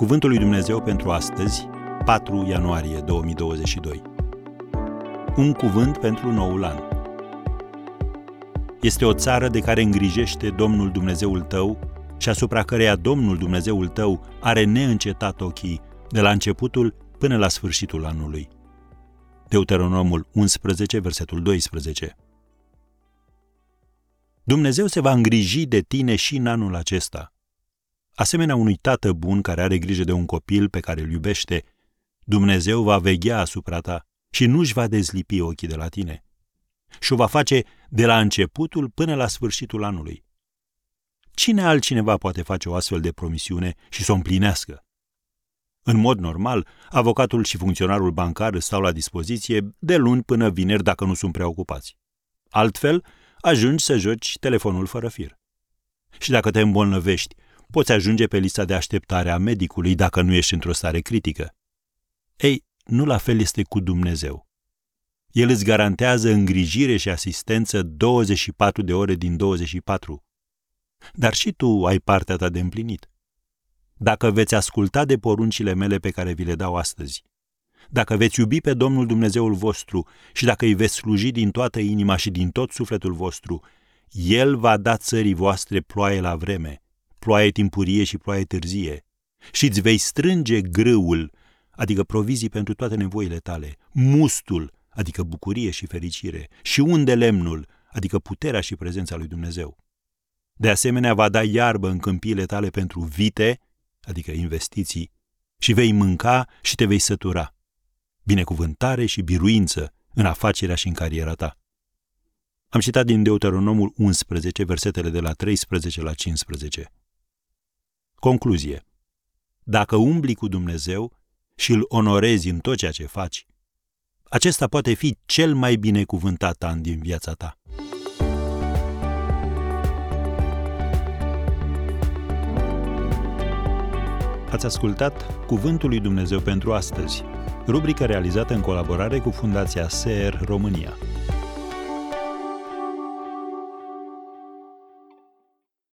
Cuvântul lui Dumnezeu pentru astăzi, 4 ianuarie 2022. Un cuvânt pentru noul an. Este o țară de care îngrijește Domnul Dumnezeul tău și asupra căreia Domnul Dumnezeul tău are neîncetat ochii de la începutul până la sfârșitul anului. Deuteronomul 11, versetul 12. Dumnezeu se va îngriji de tine și în anul acesta. Asemenea unui tată bun care are grijă de un copil pe care îl iubește, Dumnezeu va veghea asupra ta și nu-și va dezlipi ochii de la tine. Și o va face de la începutul până la sfârșitul anului. Cine altcineva poate face o astfel de promisiune și să o împlinească? În mod normal, avocatul și funcționarul bancar stau la dispoziție de luni până vineri dacă nu sunt preocupați. Altfel, ajungi să joci telefonul fără fir. Și dacă te îmbolnăvești, poți ajunge pe lista de așteptare a medicului dacă nu ești într-o stare critică. Ei, nu la fel este cu Dumnezeu. El îți garantează îngrijire și asistență 24 de ore din 24. Dar și tu ai partea ta de împlinit. Dacă veți asculta de poruncile mele pe care vi le dau astăzi, dacă veți iubi pe Domnul Dumnezeul vostru și dacă îi veți sluji din toată inima și din tot sufletul vostru, El va da țării voastre ploaie la vreme, ploaie timpurie și ploaie târzie, și îți vei strânge grâul, adică provizii pentru toate nevoile tale, mustul, adică bucurie și fericire, și unde lemnul, adică puterea și prezența lui Dumnezeu. De asemenea, va da iarbă în câmpiile tale pentru vite, adică investiții, și vei mânca și te vei sătura. Binecuvântare și biruință în afacerea și în cariera ta. Am citat din Deuteronomul 11, versetele de la 13 la 15. Concluzie. Dacă umbli cu Dumnezeu și îl onorezi în tot ceea ce faci, acesta poate fi cel mai binecuvântat an din viața ta. Ați ascultat Cuvântul lui Dumnezeu pentru astăzi, rubrica realizată în colaborare cu Fundația SER România.